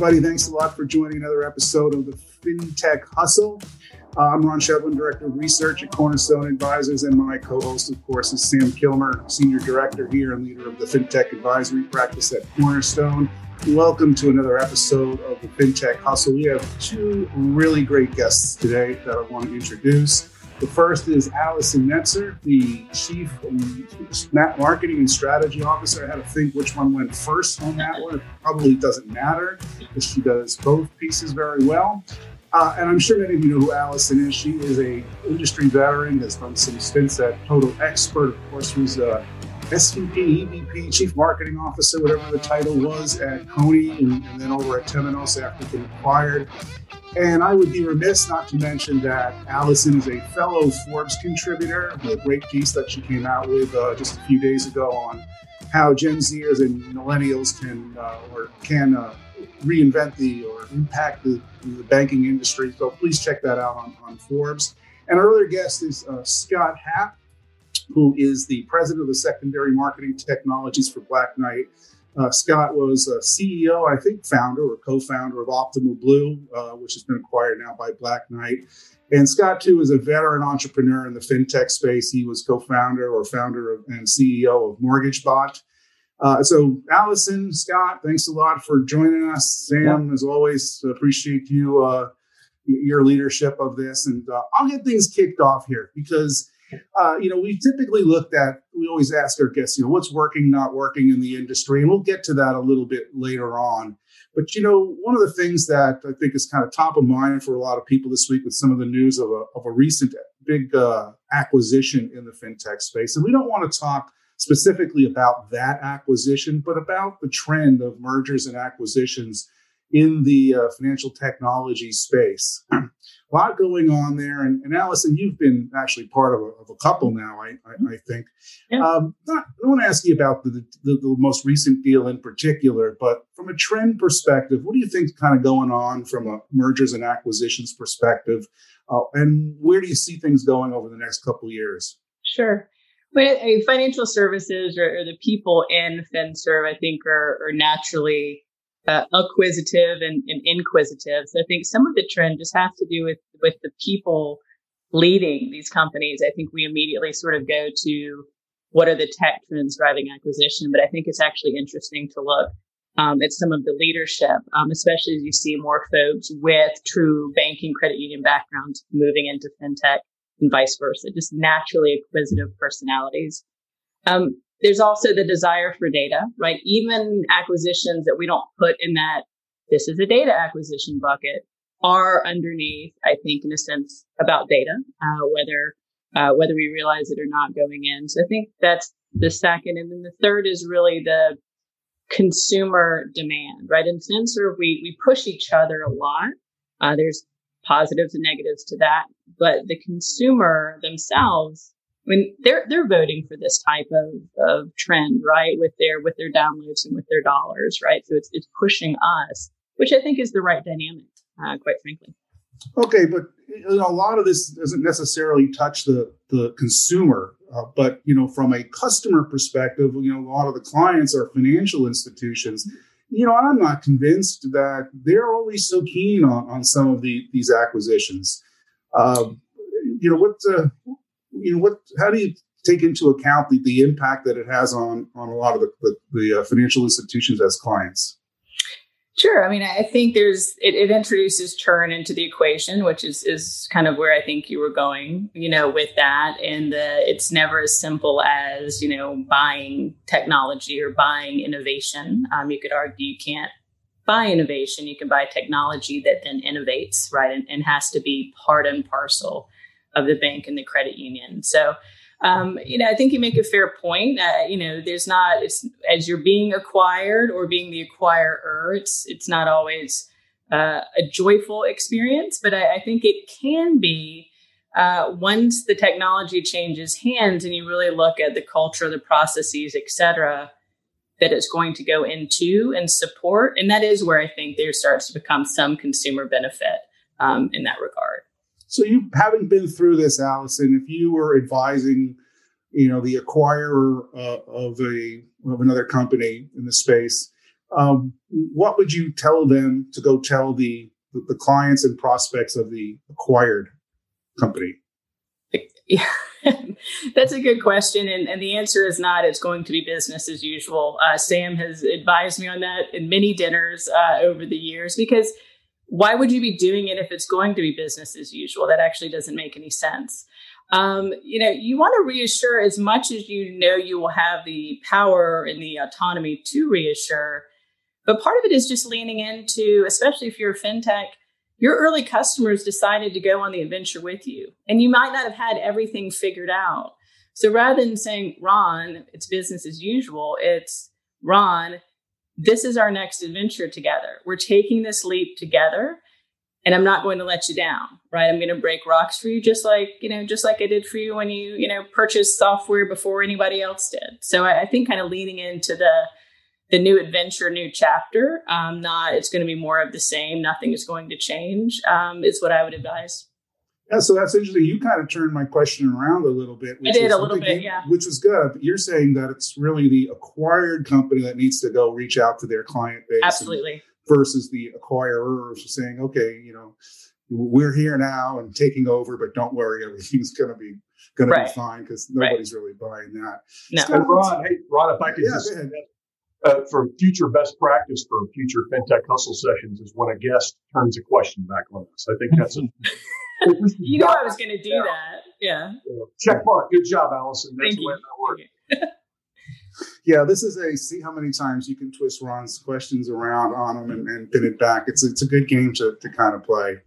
everybody. Thanks a lot for joining another episode of the FinTech Hustle. Uh, I'm Ron Shevlin, Director of Research at Cornerstone Advisors, and my co host, of course, is Sam Kilmer, Senior Director here and leader of the FinTech Advisory Practice at Cornerstone. Welcome to another episode of the FinTech Hustle. We have two really great guests today that I want to introduce. The first is Allison Netzer, the Chief Marketing and Strategy Officer. I had to think which one went first on that one. It probably doesn't matter because she does both pieces very well. Uh, and I'm sure many of you know who Allison is. She is a industry veteran, has done some stints at Total Expert, of course, was a SVP, EVP, Chief Marketing Officer, whatever the title was at Kony, and, and then over at Temenos after being acquired. And I would be remiss not to mention that Allison is a fellow Forbes contributor, a great piece that she came out with uh, just a few days ago on how Gen Zers and millennials can uh, or can uh, reinvent the or impact the, the, banking industry. So please check that out on, on Forbes. And our other guest is uh, Scott Happ, who is the president of the secondary marketing technologies for Black Knight. Uh, Scott was a CEO, I think, founder or co-founder of Optimal Blue, uh, which has been acquired now by Black Knight. And Scott too is a veteran entrepreneur in the fintech space. He was co-founder or founder of, and CEO of MortgageBot. Uh, so, Allison, Scott, thanks a lot for joining us. Sam, yeah. as always, appreciate you uh, your leadership of this, and uh, I'll get things kicked off here because uh, you know, we typically looked at, we always ask our guests, you know, what's working, not working in the industry. And we'll get to that a little bit later on. But, you know, one of the things that I think is kind of top of mind for a lot of people this week with some of the news of a, of a recent big uh, acquisition in the fintech space. And we don't want to talk specifically about that acquisition, but about the trend of mergers and acquisitions in the uh, financial technology space. a lot going on there. And, and, Allison, you've been actually part of a, of a couple now, I, I, I think. Yeah. Um, not, I want to ask you about the, the, the, most recent deal in particular, but from a trend perspective, what do you think is kind of going on from a mergers and acquisitions perspective? Uh, and where do you see things going over the next couple years? Sure. Well, financial services or, or, the people in FinServ, I think, are, are naturally uh, acquisitive and, and, inquisitive. So I think some of the trend just has to do with with the people leading these companies. I think we immediately sort of go to what are the tech trends driving acquisition, but I think it's actually interesting to look um, at some of the leadership, um, especially as you see more folks with true banking credit union backgrounds moving into fintech and vice versa, just naturally acquisitive personalities. Um, there's also the desire for data, right? Even acquisitions that we don't put in that this is a data acquisition bucket are underneath, I think, in a sense, about data, uh, whether uh, whether we realize it or not going in. So I think that's the second, and then the third is really the consumer demand, right? In FinServ, we we push each other a lot. Uh, there's positives and negatives to that, but the consumer themselves mean, they're they're voting for this type of, of trend, right? With their with their downloads and with their dollars, right? So it's it's pushing us, which I think is the right dynamic, uh, quite frankly. Okay, but you know, a lot of this doesn't necessarily touch the the consumer, uh, but you know, from a customer perspective, you know, a lot of the clients are financial institutions. You know, I'm not convinced that they're always so keen on, on some of the these acquisitions. Um, you know, what uh, you know, what? How do you take into account the, the impact that it has on on a lot of the the, the uh, financial institutions as clients? Sure. I mean, I think there's it, it, introduces churn into the equation, which is is kind of where I think you were going, you know, with that. And uh, it's never as simple as you know buying technology or buying innovation. Um, you could argue you can't buy innovation; you can buy technology that then innovates, right, and, and has to be part and parcel of the bank and the credit union. So, um, you know, I think you make a fair point. Uh, you know, there's not as you're being acquired or being the acquirer. It's it's not always uh, a joyful experience, but I, I think it can be uh, once the technology changes hands and you really look at the culture, the processes, et cetera, that it's going to go into and support. And that is where I think there starts to become some consumer benefit um, in that regard. So you haven't been through this, Allison. If you were advising, you know, the acquirer uh, of a of another company in the space, um, what would you tell them to go tell the the clients and prospects of the acquired company? Yeah, that's a good question. And, and the answer is not, it's going to be business as usual. Uh, Sam has advised me on that in many dinners uh, over the years because why would you be doing it if it's going to be business as usual? That actually doesn't make any sense. Um, you know, you want to reassure as much as you know you will have the power and the autonomy to reassure. But part of it is just leaning into, especially if you're a fintech, your early customers decided to go on the adventure with you, and you might not have had everything figured out. So rather than saying, Ron, it's business as usual, it's Ron, this is our next adventure together. We're taking this leap together and I'm not going to let you down, right? I'm going to break rocks for you just like, you know, just like I did for you when you, you know, purchased software before anybody else did. So I, I think kind of leaning into the the new adventure, new chapter, um, not it's going to be more of the same, nothing is going to change, um, is what I would advise. Yeah, so that's interesting. You kind of turned my question around a little bit. I did a little bit, yeah. Which was good. But you're saying that it's really the acquired company that needs to go reach out to their client base. Absolutely. Versus the acquirers saying, okay, you know, we're here now and taking over, but don't worry, everything's going to be going right. to be fine because nobody's right. really buying that. No. So, Ron, hey, Ron, if I could yeah, just uh, for future best practice for future fintech hustle sessions is when a guest turns a question back on us. I think that's a you know I was going to do that. Yeah. Check mark. Good job, Allison. That's Thank the way you. that works. yeah, this is a see how many times you can twist Ron's questions around on them and, and pin it back. It's it's a good game to, to kind of play.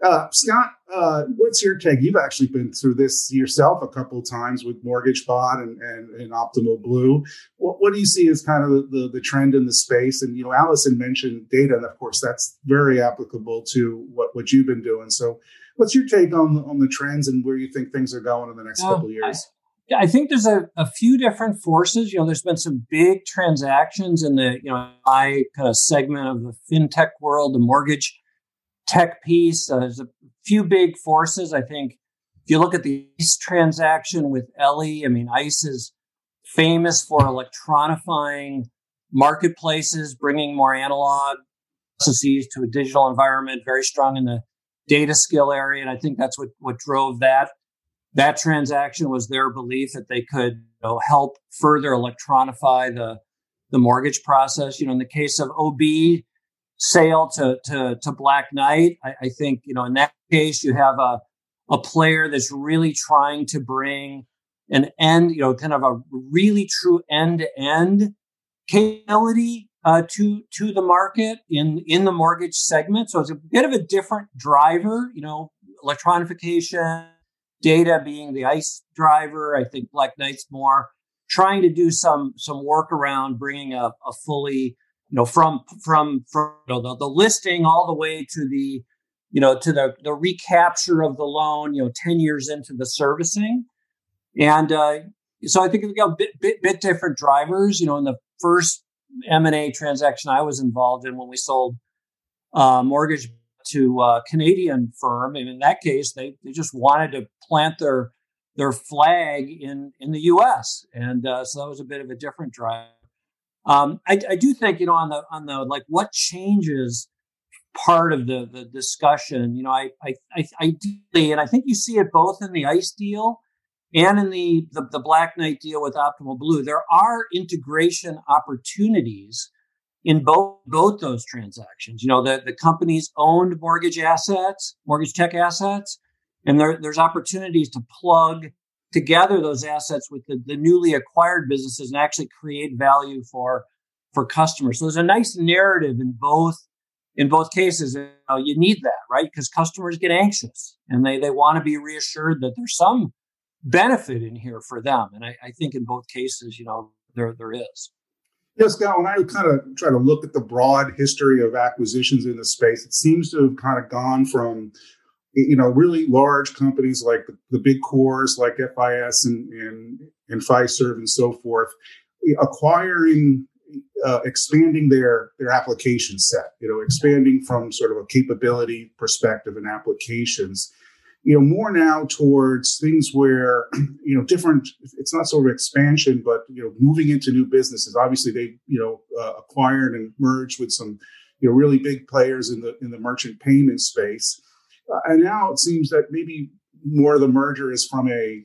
Uh, Scott, uh, what's your take? You've actually been through this yourself a couple of times with MortgageBot and, and, and Optimal Blue. What, what, do you see as kind of the, the, the, trend in the space? And, you know, Allison mentioned data, and of course, that's very applicable to what, what you've been doing. So, what's your take on, on the trends and where you think things are going in the next couple of years? I, I think there's a, a few different forces. You know, there's been some big transactions in the, you know, I kind of segment of the fintech world, the mortgage tech piece. Uh, there's a few big forces. I think if you look at the ICE transaction with Ellie, I mean, ICE is famous for electronifying marketplaces, bringing more analog processes to a digital environment, very strong in the data skill area. And I think that's what, what drove that. That transaction was their belief that they could you know, help further electronify the, the mortgage process. You know, in the case of OB, sale to, to, to Black Knight. I, I, think, you know, in that case, you have a, a player that's really trying to bring an end, you know, kind of a really true end to end capability uh, to to the market in in the mortgage segment. So it's a bit of a different driver, you know, electronification, data being the ICE driver. I think Black Knight's more trying to do some some work around bringing a, a fully you know, from from from you know, the, the listing all the way to the, you know, to the the recapture of the loan, you know, ten years into the servicing, and uh, so I think we got a bit, bit bit different drivers. You know, in the first M and A transaction I was involved in when we sold uh, mortgage to a Canadian firm, and in that case, they they just wanted to plant their their flag in in the U.S. and uh, so that was a bit of a different drive. Um, I, I, do think, you know, on the on the like what changes part of the the discussion. You know, I I, I ideally, and I think you see it both in the ICE deal and in the, the the Black Knight deal with Optimal Blue. There are integration opportunities in both both those transactions. You know, the the companies owned mortgage assets, mortgage tech assets, and there, there's opportunities to plug together those assets with the, the newly acquired businesses and actually create value for for customers. So there's a nice narrative in both in both cases. You, know, you need that, right? Because customers get anxious and they they want to be reassured that there's some benefit in here for them. And I, I think in both cases, you know, there there is. Yes, Scott, when I kind of try to look at the broad history of acquisitions in the space, it seems to have kind of gone from you know, really large companies like the, the big cores like FIS and, and, and Fiserv and so forth, acquiring, uh, expanding their, their application set, you know, expanding from sort of a capability perspective and applications. You know, more now towards things where, you know, different, it's not sort of expansion, but, you know, moving into new businesses. Obviously, they, you know, uh, acquired and merged with some, you know, really big players in the, in the merchant payment space. Uh, and now it seems that maybe more of the merger is from a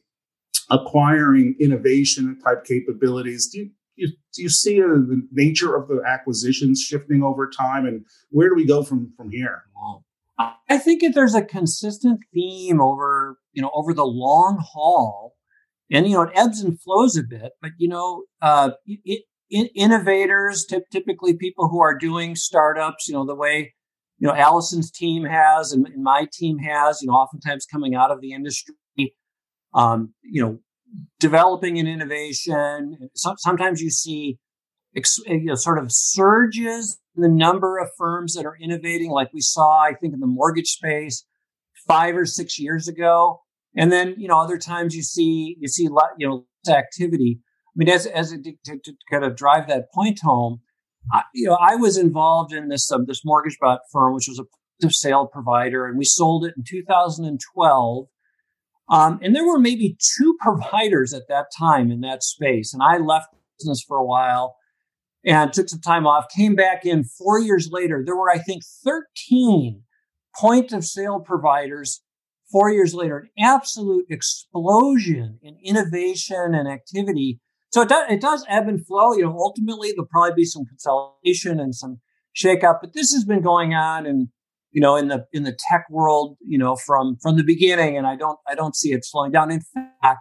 acquiring innovation type capabilities. Do you, you, do you see the nature of the acquisitions shifting over time and where do we go from, from here? I think if there's a consistent theme over, you know, over the long haul, and you know, it ebbs and flows a bit, but you know, uh, it, it, innovators, typically people who are doing startups, you know, the way you know Allison's team has and, and my team has, you know, oftentimes coming out of the industry, um, you know, developing an innovation. So, sometimes you see ex, you know, sort of surges the number of firms that are innovating, like we saw, I think, in the mortgage space five or six years ago. And then, you know, other times you see you see lot, you know activity. I mean, as as to, to, to kind of drive that point home, I, you know, I was involved in this um, this MortgageBot firm, which was a sale provider, and we sold it in 2012. Um, and there were maybe two providers at that time in that space, and I left business for a while and took some time off, came back in four years later. There were, I think, 13 point of sale providers four years later, an absolute explosion in innovation and activity. So it does, it does ebb and flow. You know, ultimately there'll probably be some consolidation and some shakeup, but this has been going on and, you know, in the, in the tech world, you know, from, from the beginning. And I don't, I don't see it slowing down. In fact,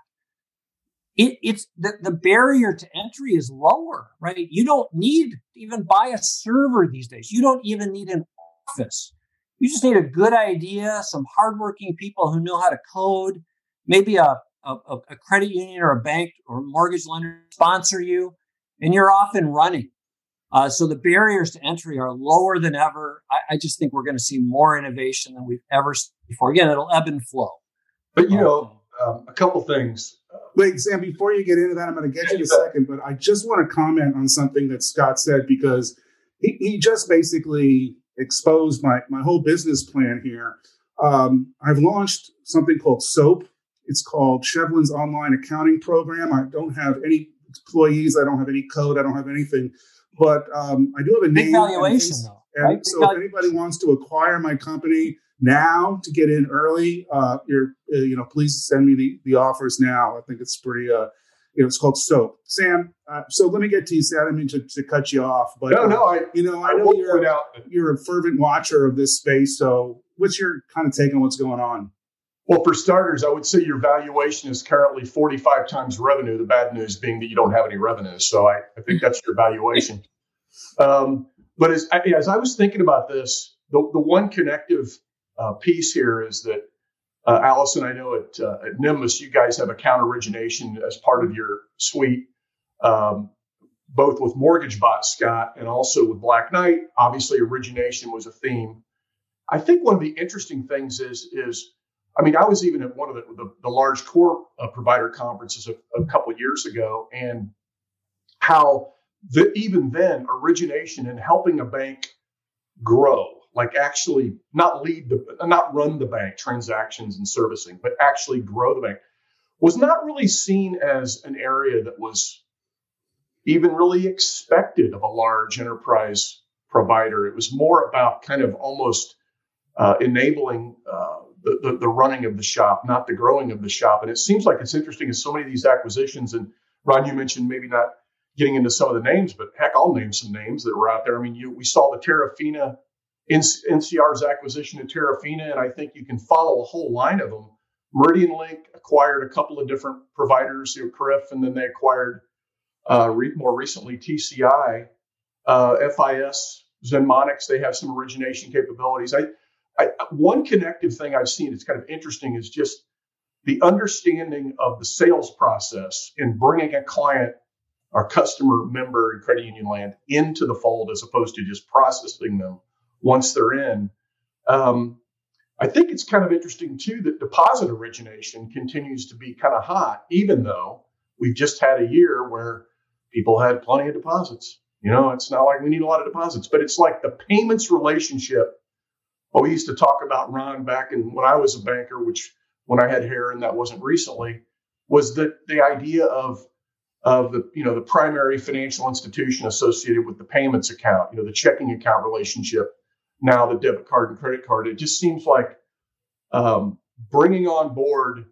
it, it's the, the barrier to entry is lower, right? You don't need to even buy a server these days. You don't even need an office. You just need a good idea, some hardworking people who know how to code, maybe a, a, a credit union or a bank or mortgage lender sponsor you, and you're off and running. Uh, so the barriers to entry are lower than ever. I, I just think we're going to see more innovation than we've ever seen before. Again, it'll ebb and flow. But you know, um, a couple things Wait, Sam, before you get into that, I'm going to get you in a second, but I just want to comment on something that Scott said because he, he just basically exposed my, my whole business plan here. Um, I've launched something called SOAP. It's called Shevlin's Online Accounting Program. I don't have any employees, I don't have any code, I don't have anything, but um, I do have a Big name. valuation, though. Right? And so if anybody wants to acquire my company, now to get in early, uh, you're, uh, you know, please send me the, the offers now. I think it's pretty, uh, you know, it's called SOAP. Sam, uh, so let me get to you, Sam. I mean to, to cut you off, but no, no, I, you know, I, I know you're, you're a fervent watcher of this space. So what's your kind of take on what's going on? Well, for starters, I would say your valuation is currently 45 times revenue. The bad news being that you don't have any revenue. So I, I think that's your valuation. Um, but as, as I was thinking about this, the, the one connective uh, piece here is that uh, Allison, I know at, uh, at Nymbus, you guys have account origination as part of your suite, um, both with MortgageBot, Scott, and also with Black Knight. Obviously, origination was a theme. I think one of the interesting things is, is I mean, I was even at one of the, the, the large core uh, provider conferences a, a couple years ago, and how the, even then origination and helping a bank grow like actually not lead the not run the bank transactions and servicing but actually grow the bank was not really seen as an area that was even really expected of a large enterprise provider. It was more about kind of almost uh, enabling uh, the, the, the running of the shop not the growing of the shop. And it seems like it's interesting as so many of these acquisitions and ron you mentioned maybe not getting into some of the names but heck i'll name some names that were out there. I mean you, we saw the terafina NCR's acquisition of Terafina, and I think you can follow a whole line of them. Meridian Link acquired a couple of different providers, you know, Carif, and then they acquired uh, re- more recently TCI, uh, FIS, Zenmonics. They have some origination capabilities. I, I, one connective thing I've seen that's kind of interesting is just the understanding of the sales process in bringing a client or customer member in credit union land into the fold as opposed to just processing them once they're in. Um, I think it's kind of interesting too that deposit origination continues to be kind of hot, even though we've just had a year where people had plenty of deposits. You know, it's not like we need a lot of deposits, but it's like the payments relationship. What we used to talk about, Ron, back in when I was a banker, which when I had hair, and that wasn't recently, was that the idea of of the you know the primary financial institution associated with the payments account, you know the checking account relationship, now the debit card and credit card. It just seems like um, bringing on board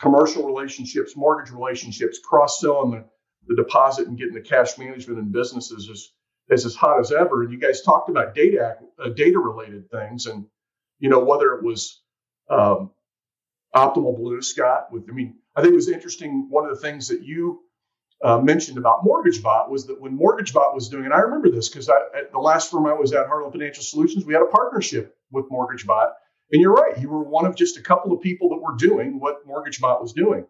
commercial relationships, mortgage relationships, cross selling the, the deposit and getting the cash management in businesses is is as hot as ever. And you guys talked about data uh, data related things, and you know whether it was um, Optimal Blue, Scott. With I mean, I think it was interesting. One of the things that you uh, mentioned about MortgageBot was that when MortgageBot was doing, and I remember this because at the last firm I was at, Heartland Financial Solutions, we had a partnership with MortgageBot. And you're right, you were one of just a couple of people that were doing what MortgageBot was doing.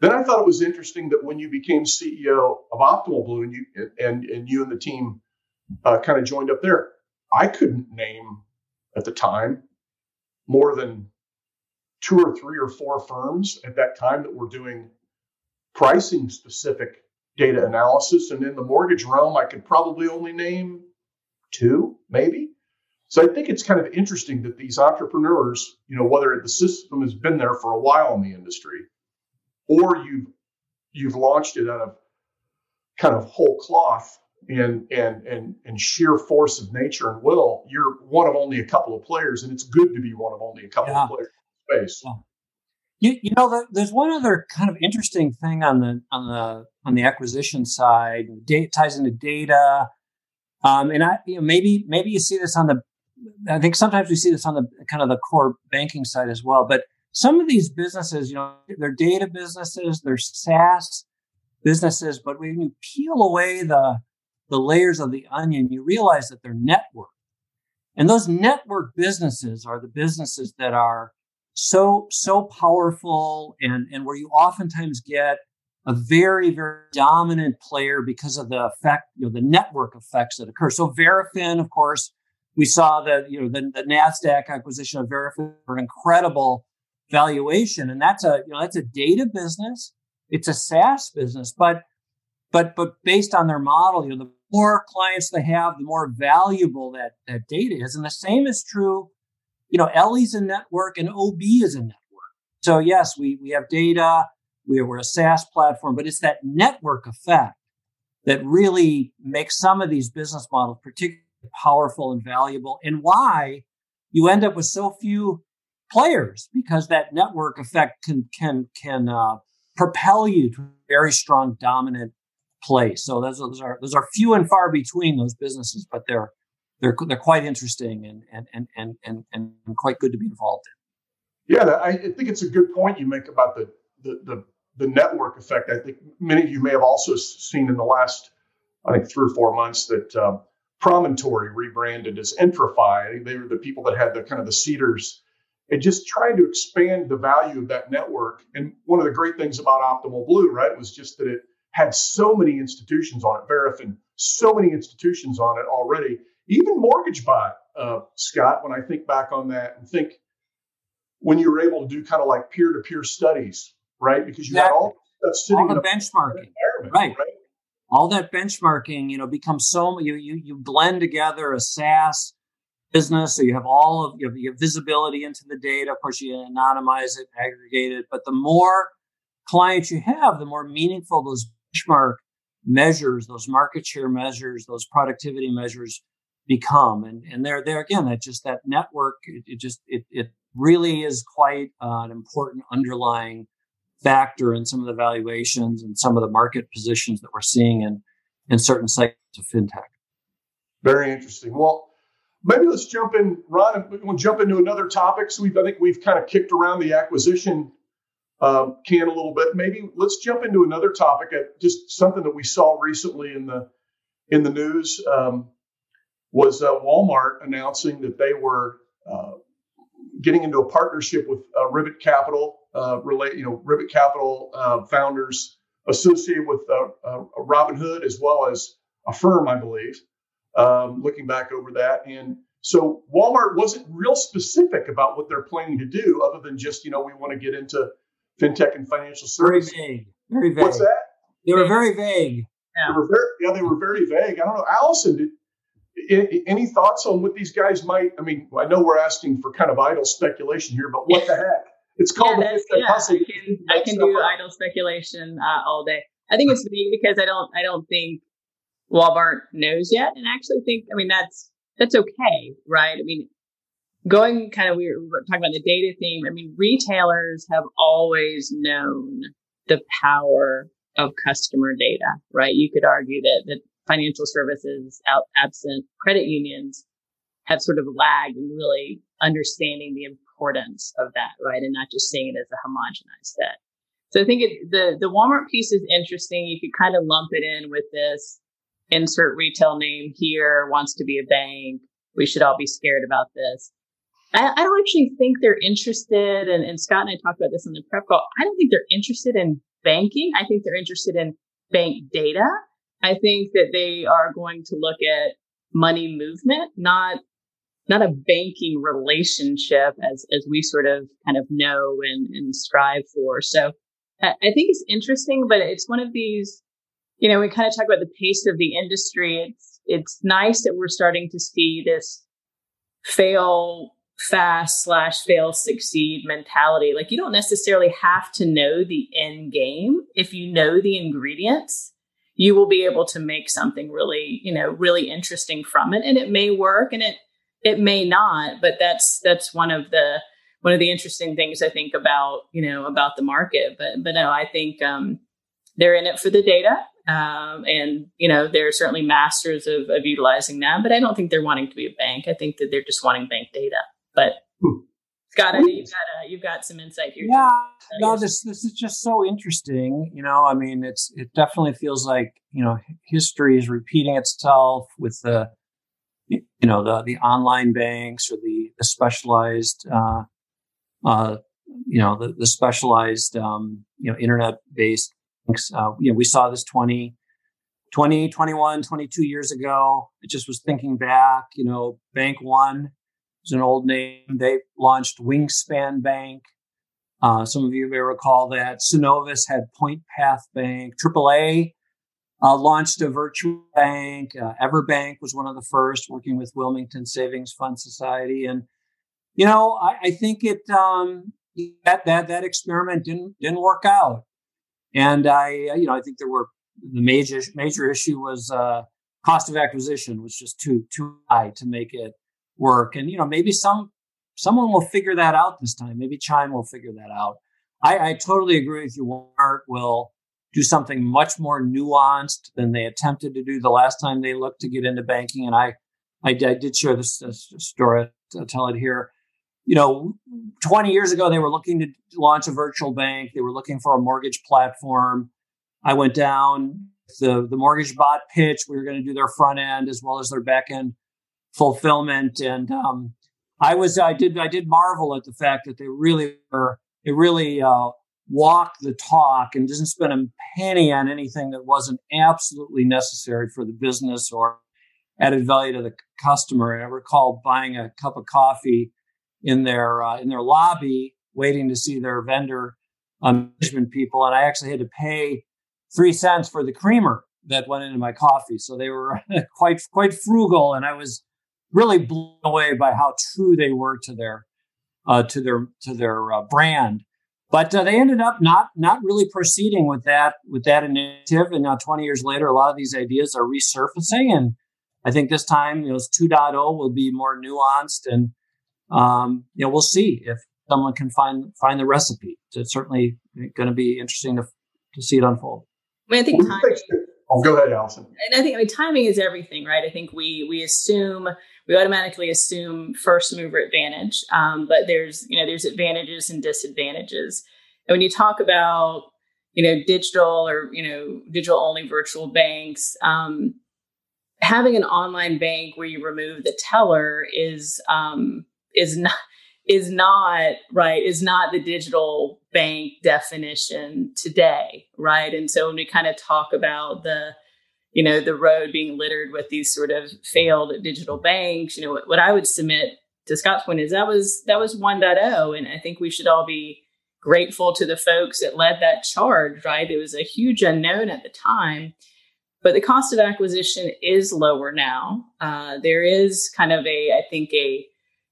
Then I thought it was interesting that when you became CEO of Optimal Blue and you and and you and the team uh, kind of joined up there, I couldn't name at the time more than two or three or four firms at that time that were doing pricing specific data analysis. And in the mortgage realm, I could probably only name two, maybe. So I think it's kind of interesting that these entrepreneurs, you know, whether the system has been there for a while in the industry, or you've you've launched it out of kind of whole cloth and and and and sheer force of nature and will, you're one of only a couple of players, and it's good to be one of only a couple yeah. of players in space. Yeah. You, you know, there's one other kind of interesting thing on the on the on the acquisition side. Data ties into data, um, and I you know maybe maybe you see this on the. I think sometimes we see this on the kind of the core banking side as well. But some of these businesses, you know, they're data businesses, they're SaaS businesses, but when you peel away the the layers of the onion, you realize that they're network. And those network businesses are the businesses that are so so powerful and and where you oftentimes get a very very dominant player because of the effect you know the network effects that occur. So Verafin of course we saw that you know the, the nasdaq acquisition of Verafin for incredible valuation and that's a you know that's a data business. It's a saas business but but but based on their model you know the more clients they have the more valuable that that data is. And the same is true you know, Ellie's a network and OB is a network. So yes, we we have data, we are, we're a SaaS platform, but it's that network effect that really makes some of these business models particularly powerful and valuable, and why you end up with so few players because that network effect can can can uh, propel you to a very strong dominant place. So those, those are those are few and far between those businesses, but they're they're they're quite interesting and and and and and, and quite good to be involved in. Yeah, I think it's a good point you make about the the the, the network effect. I think many of you may have also seen in the last, I think, three or four months that um, Promontory rebranded as IntraFi. They were the people that had the kind of the CDARS and just trying to expand the value of that network. And one of the great things about Optimal Blue, right, was just that it had so many institutions on it, Verafin, so many institutions on it already even MortgageBot, uh, Scott, when I think back on that and think when you were able to do kind of like peer to peer studies, right? Because you exactly. had all that sitting all the benchmarking, right. right? All that benchmarking, you know, becomes so you you you blend together a SaaS business, so you have all of you have, you have visibility into the data. Of course, you anonymize it, aggregate it, but the more clients you have, the more meaningful those benchmark measures, those market share measures, those productivity measures become. And and there there again, that just that network, it, it just it it really is quite uh, an important underlying factor in some of the valuations and some of the market positions that we're seeing in in certain segments of fintech. Very interesting. Well, maybe let's jump in, Ron. We'll jump into another topic. So we've, I think we've kind of kicked around the acquisition um, can a little bit. Maybe let's jump into another topic. At just something that we saw recently in the in the news. Um, was uh, Walmart announcing that they were uh, getting into a partnership with uh, Ribbit Capital, uh, relate you know Ribbit Capital uh, founders associated with uh, Robinhood as well as a firm, I believe. Um, looking back over that, and so Walmart wasn't real specific about what they're planning to do, other than just you know we want to get into fintech and financial services. Very vague. Very vague. What's that? They were very vague. Yeah. They were very, yeah, they were very vague. I don't know, Allison. Did, any thoughts on what these guys might? I mean, I know we're asking for kind of idle speculation here, but what the heck? It's called yeah, the yeah, I can, I can do idle speculation uh, all day. I think it's big because I don't I don't think Walmart knows yet, and I actually think I mean that's that's okay, right? I mean, going kind of we were talking about the data theme. I mean, retailers have always known the power of customer data, right? You could argue that that financial services out absent credit unions have sort of lagged in really understanding the importance of that, right? And not just seeing it as a homogenized set. So I think it, the the Walmart piece is interesting. You could kind of lump it in with this insert retail name here wants to be a bank. We should all be scared about this. I, I don't actually think they're interested, and, and Scott and I talked about this in the prep call. I don't think they're interested in banking. I think they're interested in bank data. I think that they are going to look at money movement, not not a banking relationship as as we sort of kind of know and, and strive for. So I, I think it's interesting, but it's one of these, you know, we kind of talk about the pace of the industry. It's it's nice that we're starting to see this fail fast slash fail succeed mentality. Like you don't necessarily have to know the end game. If you know the ingredients, you will be able to make something really, you know, really interesting from it. And it may work and it it may not, but that's that's one of the one of the interesting things I think about, you know, about the market. But but no, I think um they're in it for the data. Um, and you know they're certainly masters of, of utilizing that, but I don't think they're wanting to be a bank. I think that they're just wanting bank data. But hmm. Scott, I know you've got uh, you've got some insight here. Yeah, no, this this is just so interesting. You know, I mean, it's it definitely feels like you know history is repeating itself with the you know the the online banks or the the specialized uh, uh, you know the, the specialized um, you know internet based banks. Uh, you know, we saw this 20, 20, 21, 22 years ago. I just was thinking back. You know, Bank One is an old name. They launched Wingspan Bank. Uh, some of you may recall that Synovus had Point Path Bank. AAA uh, launched a virtual bank. Uh, Everbank was one of the first, working with Wilmington Savings Fund Society. And you know, I, I think it um, that that that experiment didn't didn't work out. And I, you know, I think there were the major major issue was uh, cost of acquisition was just too too high to make it work. And you know, maybe some someone will figure that out this time. Maybe Chime will figure that out. I, I totally agree with you. Walmart will do something much more nuanced than they attempted to do the last time they looked to get into banking. And I, I, I did share this, this story. I'll tell it here. You know, 20 years ago, they were looking to launch a virtual bank. They were looking for a mortgage platform. I went down the, the MortgageBot pitch. We were going to do their front end as well as their back end fulfillment. And um, I was I did I did marvel at the fact that they really were they really uh, walk the talk and didn't spend a penny on anything that wasn't absolutely necessary for the business or added value to the customer. And I recall buying a cup of coffee in their uh, in their lobby, waiting to see their vendor um, management people, and I actually had to pay three cents for the creamer that went into my coffee. So they were quite quite frugal, and I was really blown away by how true they were to their uh, to their to their uh, brand. But uh, they ended up not not really proceeding with that with that initiative. And now, 20 years later, a lot of these ideas are resurfacing. And I think this time, you know, 2.0 will be more nuanced, and um, you know, we'll see if someone can find find the recipe. It's certainly going to be interesting to to see it unfold. I, mean, I think timing. Oh, go ahead, Allison. And I think I mean timing is everything, right? I think we we assume we automatically assume first mover advantage, um, but there's you know there's advantages and disadvantages. And when you talk about you know digital or you know digital only virtual banks, um, having an online bank where you remove the teller is um, is not is not right is not the digital bank definition today, right? And so when we kind of talk about the, you know, the road being littered with these sort of failed digital banks, you know, what, what I would submit to Scott's point is that was that was 1.0, and I think we should all be grateful to the folks that led that charge, right? It was a huge unknown at the time. But the cost of acquisition is lower now. Uh, there is kind of a, I think, a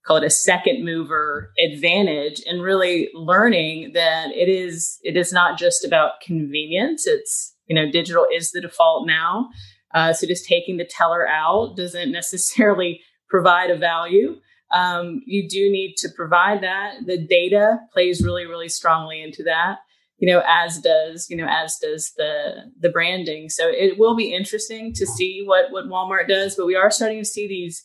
call it a second mover advantage and really learning that it is it is not just about convenience it's you know digital is the default now. Uh, so just taking the teller out doesn't necessarily provide a value. Um, you do need to provide that. The data plays really really strongly into that you know as does you know as does the the branding. So it will be interesting to see what what walmart does but we are starting to see these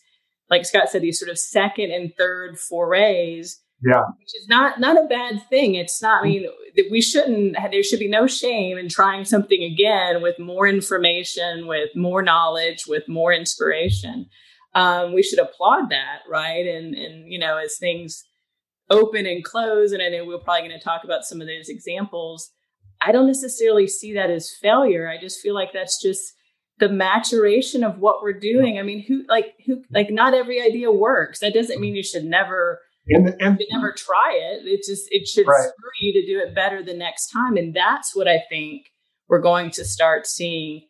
like Scott said, these sort of second and third forays. Yeah. Which is not not a bad thing. It's not, I mean, we shouldn't, there should be no shame in trying something again with more information, with more knowledge, with more inspiration. Um, we should applaud that, right? And, and, you know, as things open and close, and I know we're probably going to talk about some of those examples, I don't necessarily see that as failure. I just feel like that's just the maturation of what we're doing. I mean, who like who like not every idea works. That doesn't mean you should never and, and you never try it. It just it should right. spur you to do it better the next time. And that's what I think we're going to start seeing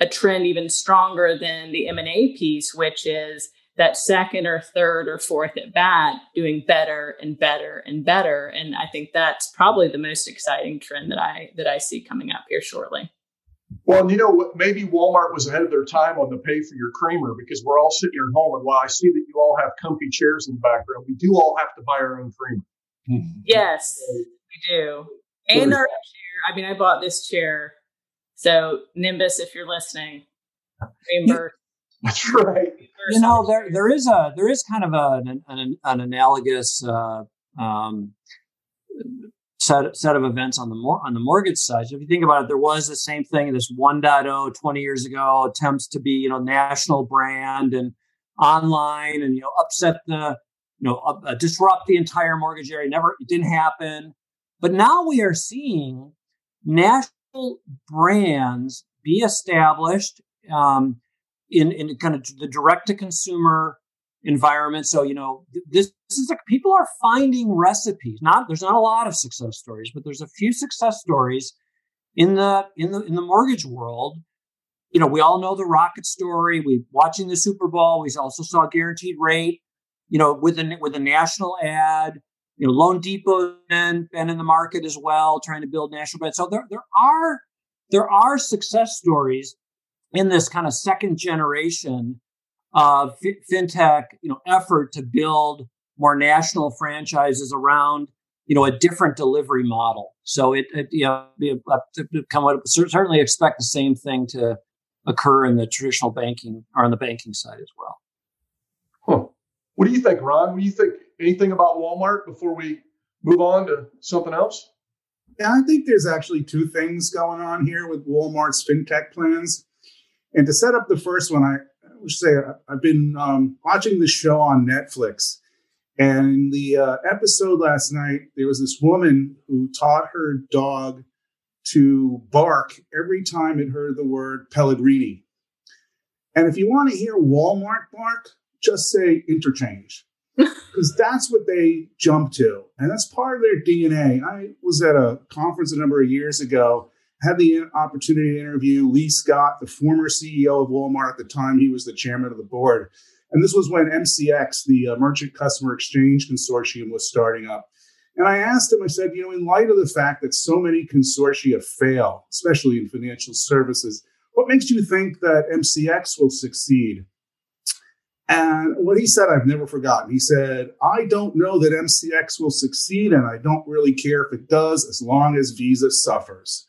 a trend even stronger than the M&A piece, which is that second or third or fourth at bat doing better and better and better. And I think that's probably the most exciting trend that I that I see coming up here shortly. Well, you know what? Maybe Walmart was ahead of their time on the pay for your creamer because we're all sitting here at home. And while I see that you all have comfy chairs in the background, we do all have to buy our own creamer. Yes, we do. And our chair. I mean, I bought this chair. So, Nymbus, if you're listening, reimburse. That's right. You know, there there is a there is kind of a, an, an, an analogous uh, um, set, set of events on the mor- on the mortgage side. So if you think about it, there was the same thing, this 1.0 20 years ago, attempts to be, you know, national brand and online and, you know, upset the, you know, uh, disrupt the entire mortgage area. Never, it didn't happen. But now we are seeing national brands be established um, in, in kind of the direct to consumer environment. So, you know, this, this is like people are finding recipes. Not there's not a lot of success stories, but there's a few success stories in the in the in the mortgage world. You know, we all know the rocket story. We watching the Super Bowl. We also saw guaranteed rate. You know, with a with a national ad. You know, Loan Depot been been in the market as well, trying to build national brand. So there there are there are success stories in this kind of second generation uh, f- fintech, you know, effort to build more national franchises around, you know, a different delivery model. So it, it you know, come up, certainly expect the same thing to occur in the traditional banking or on the banking side as well. Huh. What do you think, Ron? What do you think? Anything about Walmart before we move on to something else? Yeah, I think there's actually two things going on here with Walmart's fintech plans. And to set up the first one, I, say I've been um, watching the show on Netflix, and in the uh, episode last night, there was this woman who taught her dog to bark every time it heard the word Pellegrini. And if you want to hear Walmart bark, just say interchange. Because that's what they jump to. And that's part of their DNA. I was at a conference a number of years ago had the opportunity to interview Lee Scott, the former CEO of Walmart at the time he was the chairman of the board. And this was when MCX, the uh, Merchant Customer Exchange Consortium, was starting up. And I asked him, I said, you know, in light of the fact that so many consortia fail, especially in financial services, what makes you think that MCX will succeed? And what he said, I've never forgotten. He said, I don't know that MCX will succeed, and I don't really care if it does as long as Visa suffers.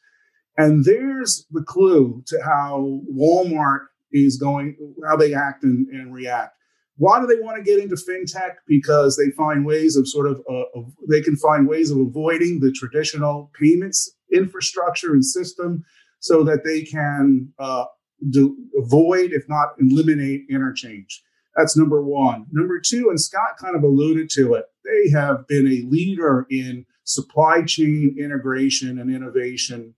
And there's the clue to how Walmart is going, how they act and, and react. Why do they want to get into fintech? Because they find ways of sort of, uh, of, they can find ways of avoiding the traditional payments infrastructure and system so that they can uh, do, avoid, if not eliminate, interchange. That's number one. Number two, and Scott kind of alluded to it, they have been a leader in supply chain integration and innovation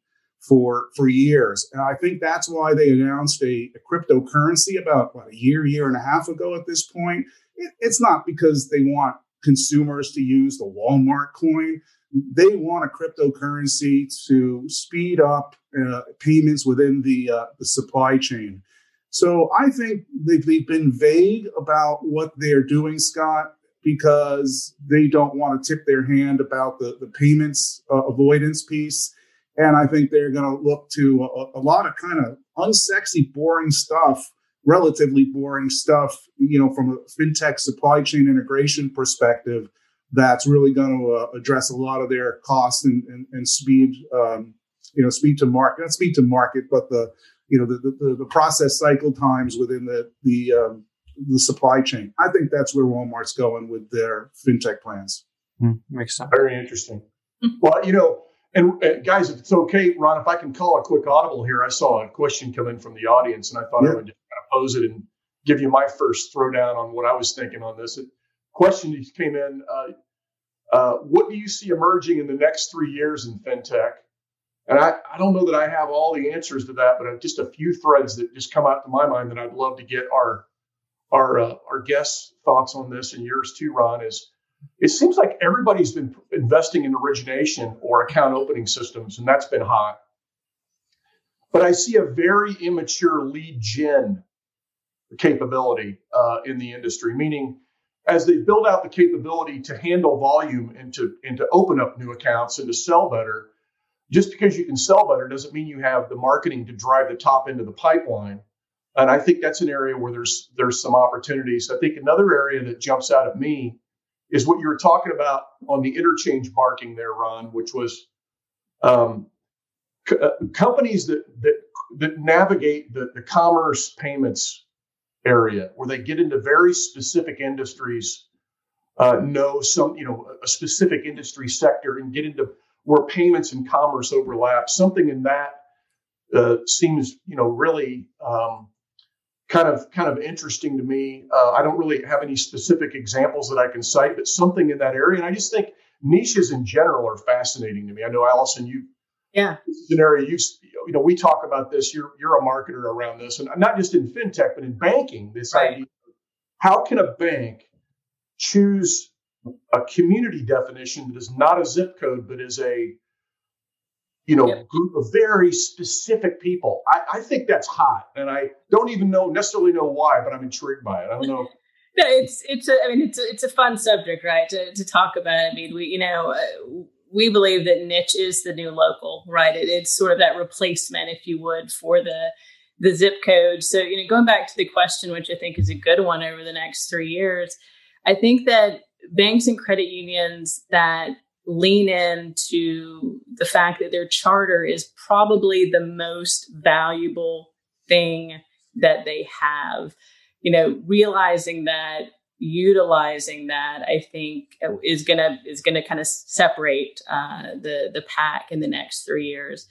for for years. And I think that's why they announced a, a cryptocurrency about what, a year, year and a half ago. At this point, it, it's not because they want consumers to use the Walmart coin. They want a cryptocurrency to speed up uh, payments within the uh, the supply chain. So I think they've, they've been vague about what they're doing, Scott, because they don't want to tip their hand about the, the payments uh, avoidance piece. And I think they're going to look to a, a lot of kind of unsexy, boring stuff, relatively boring stuff, you know, from a fintech supply chain integration perspective. That's really going to uh, address a lot of their cost and, and, and speed, um, you know, speed to market, not speed to market, but the, you know, the, the, the process cycle times within the, the, um, the supply chain. I think that's where Walmart's going with their fintech plans. Mm, makes sense. Very interesting. well, you know, and, and, guys, if it's okay, Ron, if I can call a quick audible here, I saw a question come in from the audience, and I thought yeah. I would just kind of pose it and give you my first throwdown on what I was thinking on this. It, question came in: uh, uh, What do you see emerging in the next three years in fintech? And I, I don't know that I have all the answers to that, but just a few threads that just come out to my mind that I'd love to get our our uh, our guests' thoughts on this and yours too, Ron. Is it seems like everybody's been investing in origination or account opening systems, and that's been hot. But I see a very immature lead gen capability uh, in the industry, meaning as they build out the capability to handle volume and to, and to open up new accounts and to sell better, just because you can sell better doesn't mean you have the marketing to drive the top end of the pipeline. And I think that's an area where there's there's some opportunities. I think another area that jumps out at me is what you were talking about on the interchange marking there, Ron, which was um, c- uh, companies that that that navigate the, the commerce payments area, where they get into very specific industries, uh, know some you know a specific industry sector, and get into where payments and commerce overlap. Something in that uh, seems you know really um, kind of kind of interesting to me. Uh, I don't really have any specific examples that I can cite, but something in that area. And I just think niches in general are fascinating to me. I know Allison, you yeah, this is an area you you know we talk about this. You're you're a marketer around this, and not just in fintech, but in banking. This right. idea: how can a bank choose a community definition that is not a zip code, but is a you know, yep. group of very specific people. I, I, think that's hot, and I don't even know necessarily know why, but I'm intrigued by it. I don't know. No, it's it's a, I mean it's a, it's a fun subject, right? To, to talk about. I mean, we you know uh, we believe that niche is the new local, right? It, it's sort of that replacement, if you would, for the the zip code. So you know, going back to the question, which I think is a good one over the next three years, I think that banks and credit unions that lean into the fact that their charter is probably the most valuable thing that they have. You know, realizing that utilizing that i think is gonna is gonna kind of separate uh, the the pack in the next three years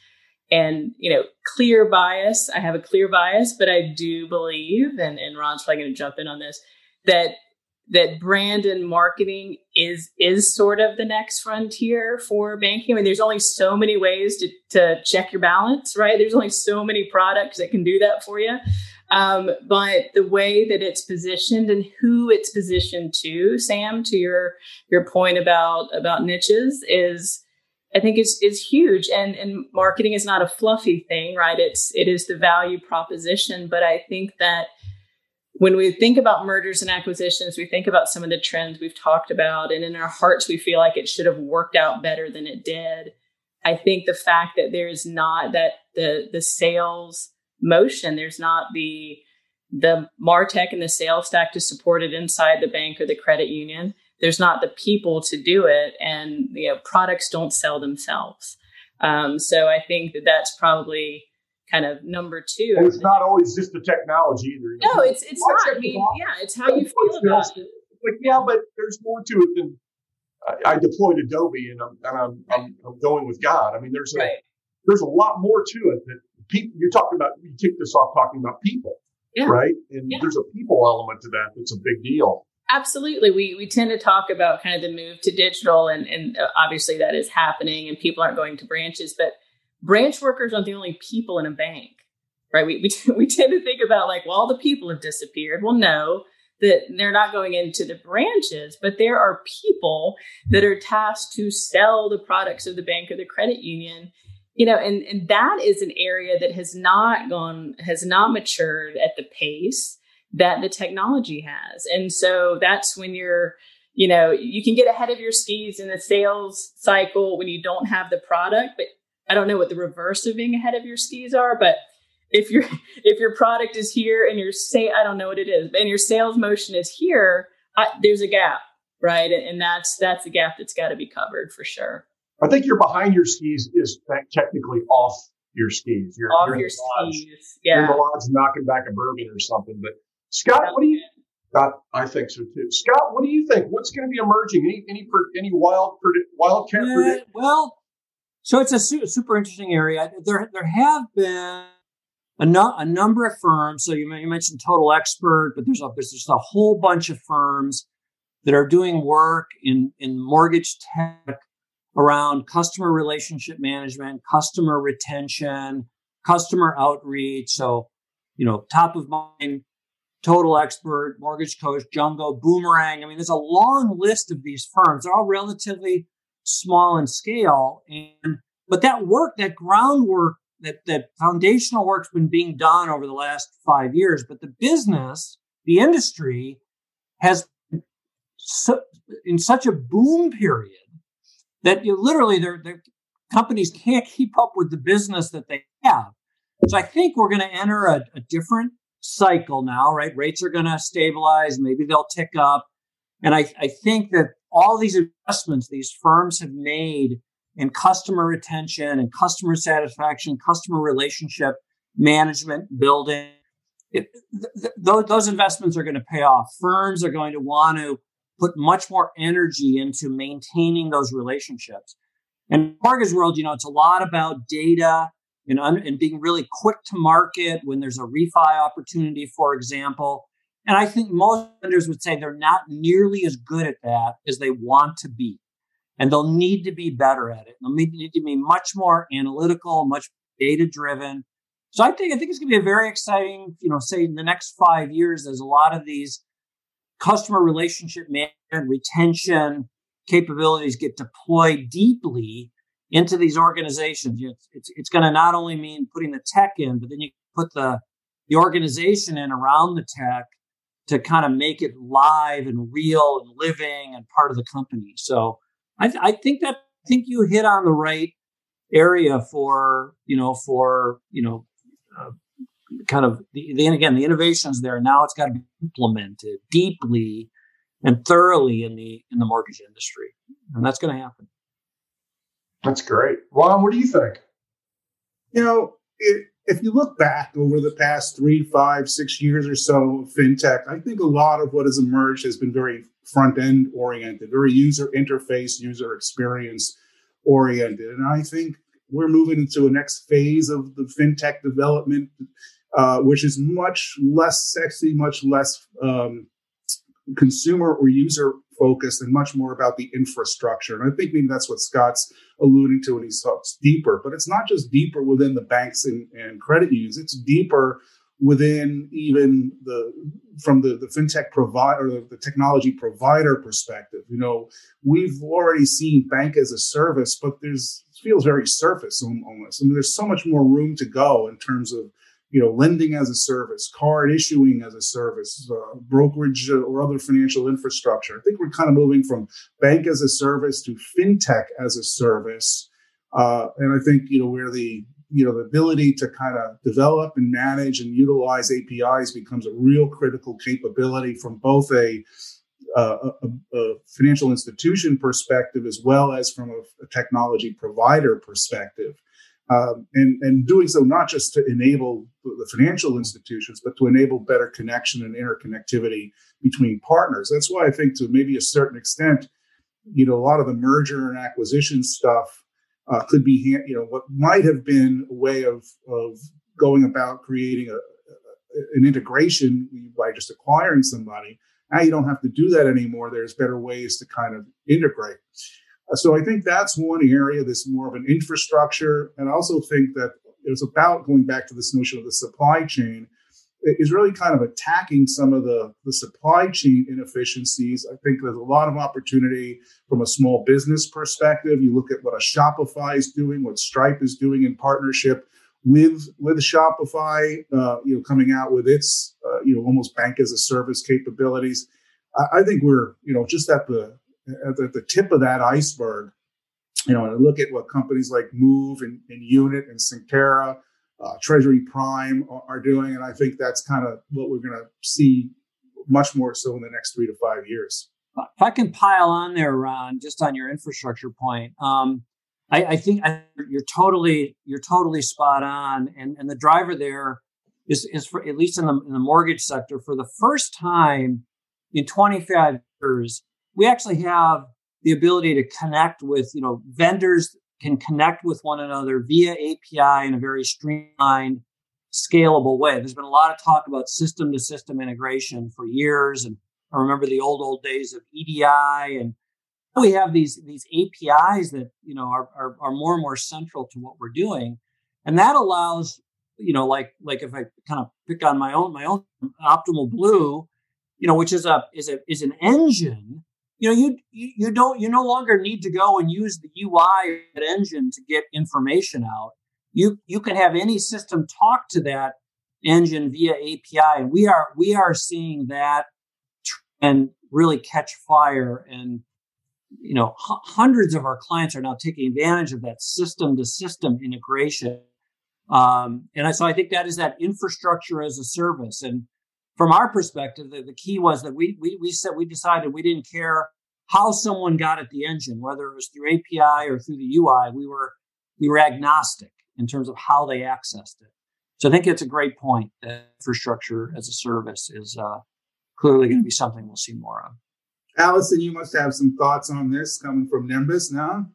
and you know clear bias i have a clear bias but i do believe and, and ron's probably going to jump in on this that that brand and marketing is is sort of the next frontier for banking. I mean, there's only so many ways to, to check your balance, right? There's only so many products that can do that for you. Um, but the way that it's positioned and who it's positioned to, Sam, to your your point about about niches is I think is is huge. And and marketing is not a fluffy thing, right? It's it is the value proposition. But I think that when we think about mergers and acquisitions, we think about some of the trends we've talked about, and in our hearts, we feel like it should have worked out better than it did. I think the fact that there's not that the the sales motion, there's not the the martech and the sales stack to support it inside the bank or the credit union. There's not the people to do it, and you know products don't sell themselves. Um, so I think that that's probably kind of number two. And it's not always just the technology either. No, it's it's not. I mean, yeah, it's how you feel about it. Like, yeah, but there's more to it than I, I deployed Adobe and I'm and I'm, I'm, I'm going with God. I mean, there's a right. there's a lot more to it that people. You're talking about. You kick this off talking about people, yeah. right? And yeah. there's a people element to that that's a big deal. Absolutely. We we tend to talk about kind of the move to digital and and uh, obviously that is happening and people aren't going to branches, but branch workers aren't the only people in a bank, right? We, we, we tend to think about like, well, all the people have disappeared. Well, no, that they're not going into the branches, but there are people that are tasked to sell the products of the bank or the credit union. You know, and, and that is an area that has not gone, has not matured at the pace that the technology has. And so that's when you're, you know, you can get ahead of your skis in the sales cycle when you don't have the product, but I don't know what the reverse of being ahead of your skis are, but if your if your product is here and your say I don't know what it is, and your sales motion is here, I, there's a gap, right? And that's that's a gap that's got to be covered for sure. I think you're behind your skis is technically off your skis. You're off you're your skis. Yeah. You're in the lodge knocking back a bourbon or something. But Scott, what do you? Scott, I think so too. Scott, what do you think? What's going to be emerging? Any any any wild wildcat? Uh, yeah, well, so it's a su- super interesting area. There there have been a, no, a number of firms. So you, you mentioned Total Expert, but there's a, there's just a whole bunch of firms that are doing work in in mortgage tech around customer relationship management, customer retention, customer outreach. So, you know, top of mind, Total Expert, Mortgage Coach, Jungo, Boomerang. I mean, there's a long list of these firms. They're all relatively small in scale. And but that work, that groundwork, that that foundational work's been being done over the last five years. But the business, the industry, has so, in such a boom period that you literally their, companies can't keep up with the business that they have. So I think we're going to enter a, a different cycle now, right? Rates are going to stabilize, maybe they'll tick up. And I, I think that all these investments these firms have made in customer retention and customer satisfaction, customer relationship management, building, it, th- th- those investments are going to pay off. Firms are going to want to put much more energy into maintaining those relationships. And mortgage world, you know, it's a lot about data and, un- and being really quick to market when there's a refi opportunity, for example. And I think most lenders would say they're not nearly as good at that as they want to be. And they'll need to be better at it. They'll need to be much more analytical, much data driven. So I think I think it's going to be a very exciting, you know, say in the next five years, there's a lot of these customer relationship management, retention capabilities get deployed deeply into these organizations. It's, it's, it's going to not only mean putting the tech in, but then you put the, the organization in around the tech to kind of make it live and real and living and part of the company. So I, I think that I think you hit on the right area for you know for you know uh, kind of the, the again the innovations there now it's got to be implemented deeply and thoroughly in the in the mortgage industry and that's going to happen. That's great. Ron what do you think? You know it, if you look back over the past three five six years or so of fintech i think a lot of what has emerged has been very front end oriented very user interface user experience oriented. And i think we're moving into a next phase of the fintech development uh, which is much less sexy, much less um, consumer or user focused, and much more about the infrastructure. And I think maybe that's what Scott's alluding to when he talks deeper. But it's not just deeper within the banks and, and credit unions; it's deeper within even the from the, the fintech provider the, the technology provider perspective you know we've already seen bank as a service but there's feels very surface almost i mean there's so much more room to go in terms of you know, lending as a service, card issuing as a service, uh, brokerage or other financial infrastructure. I think we're kind of moving from bank as a service to fintech as a service. Uh, and I think, you know, where the, you know, the ability to kind of develop and manage and utilize APIs becomes a real critical capability from both a, uh, a, a, financial institution perspective as well as from a, a technology provider perspective um, and and doing so not just to enable the financial institutions, but to enable better connection and interconnectivity between partners. That's why I think, to maybe a certain extent, you know, a lot of the merger and acquisition stuff uh, could be, you know, what might have been a way of of going about creating a, an integration by just acquiring somebody. Now you don't have to do that anymore. There's better ways to kind of integrate. So I think that's one area that's more of an infrastructure. And I also think that it's about going back to this notion of the supply chain is really kind of attacking some of the, the supply chain inefficiencies. I think there's a lot of opportunity from a small business perspective. You look at what a Shopify is doing, what Stripe is doing in partnership with with Shopify, uh, you know, coming out with its uh, you know almost bank as a service capabilities. I, I think we're you know just at the at the, the tip of that iceberg. You know, and look at what companies like Move and, and Unit and Synctera, uh, Treasury Prime are, are doing, and I think that's kind of what we're going to see much more so in the next three to five years. If I can pile on there, Ron, just on your infrastructure point, um, I, I, think I, you're totally you're totally spot on, and and the driver there is is for at least in the in the mortgage sector for the first time in 25 years, we actually have the ability to connect with you know vendors can connect with one another via API in a very streamlined scalable way. There's been a lot of talk about system to system integration for years. And I remember the old, old days of EDI. And we have these, these APIs that, you know, are, are, are more and more central to what we're doing. And that allows, you know, like, like if I kind of pick on my own, my own optimal blue, you know, which is a, is a, is an engine you know you you don't you no longer need to go and use the UI engine to get information out. You you can have any system talk to that engine via API, and we are we are seeing that and really catch fire and you know h- hundreds of our clients are now taking advantage of that system to system integration. Um, and I, so i think that is that infrastructure as a service and from our perspective the, the key was that we, we we said we decided we didn't care how someone got at the engine whether it was through api or through the ui we were we were agnostic in terms of how they accessed it. So I think it's a great point that infrastructure as a service is uh, clearly going to be something we'll see more of. Allison, you must have some thoughts on this coming from Nymbus now.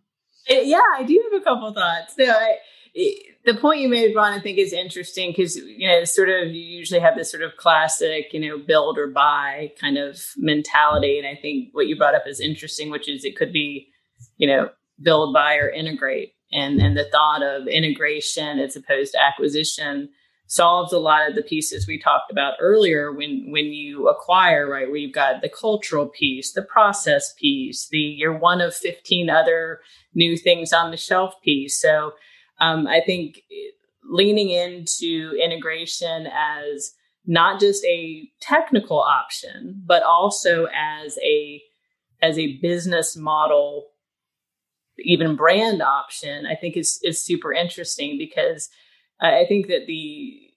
Eh, yeah, I do have a couple thoughts. So I, the point you made, Ron, I think is interesting because you know, sort of you usually have this sort of classic, you know, build or buy kind of mentality, and I think what you brought up is interesting, which is it could be, you know, build, buy, or integrate. And and the thought of integration as opposed to acquisition solves a lot of the pieces we talked about earlier when when you acquire right? Where you've got the cultural piece the process piece the you're one of 15 other new things on the shelf piece. So um, i think leaning into integration as not just a technical option but also as a as a business model even brand option, I think is is super interesting because I think that the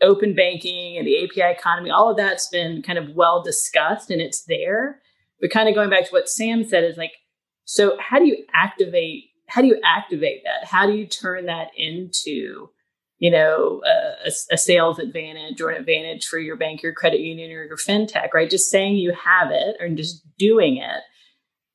open banking and the API economy, all of that's been kind of well discussed and it's there. But kind of going back to what Sam said is like, so how do you activate? How do you activate that? How do you turn that into, you know, a, a sales advantage or an advantage for your bank, your credit union, or your fintech? Right? Just saying you have it or just doing it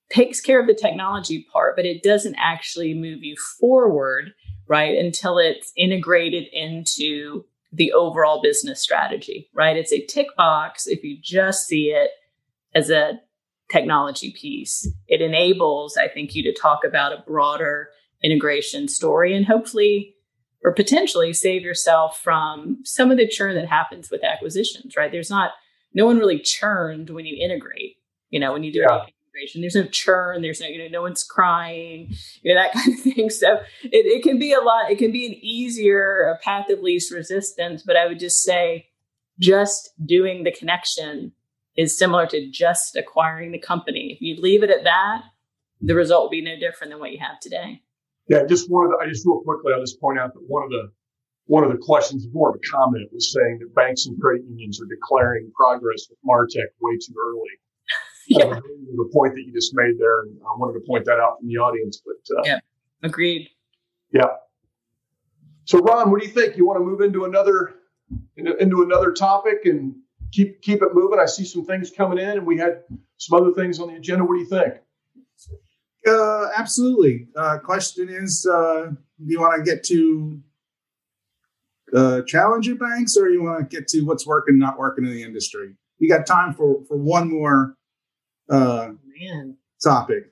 takes care of the technology part, but it doesn't actually move you forward, right? Until it's integrated into the overall business strategy, right? It's a tick box if you just see it as a technology piece. It enables, I think, you to talk about a broader integration story and hopefully or potentially save yourself from some of the churn that happens with acquisitions, right? There's not, no one really churned when you integrate. You know, when you do yeah integration. There's no churn. There's no, you know, no one's crying, you know, that kind of thing. So it, it can be a lot, it can be an easier a path of least resistance. But I would just say just doing the connection is similar to just acquiring the company. If you leave it at that, the result will be no different than what you have today. Yeah, just one of the, I just real quickly, I'll just point out that one of the one of the questions, more of a comment, was saying that banks and credit unions are declaring progress with Martech way too early yeah. the point that you just made there, and I wanted to point that out from the audience. But uh, yeah, agreed. Yeah. So, Ron, what do you think? You want to move into another into another topic and keep keep it moving? I see some things coming in, and we had some other things on the agenda. What do you think? Uh, absolutely. Uh, question is, uh, do you want to get to uh, challenger banks, or you want to get to what's working, not working in the industry? We got time for for one more uh, Man. topic.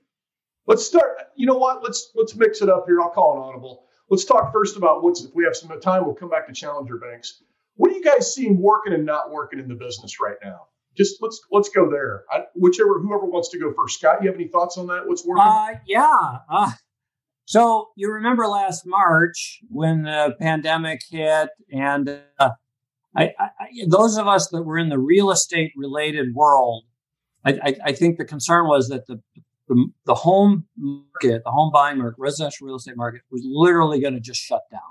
Let's start. You know what? Let's let's mix it up here. I'll call it audible. Let's talk first about what's. If we have some time, we'll come back to challenger banks. What are you guys seeing working and not working in the business right now? Just let's let's go there. I, whichever whoever wants to go first. Scott, you have any thoughts on that? What's working? Uh, yeah. Uh, so you remember last March when the pandemic hit, and uh, I, I, those of us that were in the real estate related world I think the concern was that the, the, the home market, the home buying market, residential real estate market was literally going to just shut down.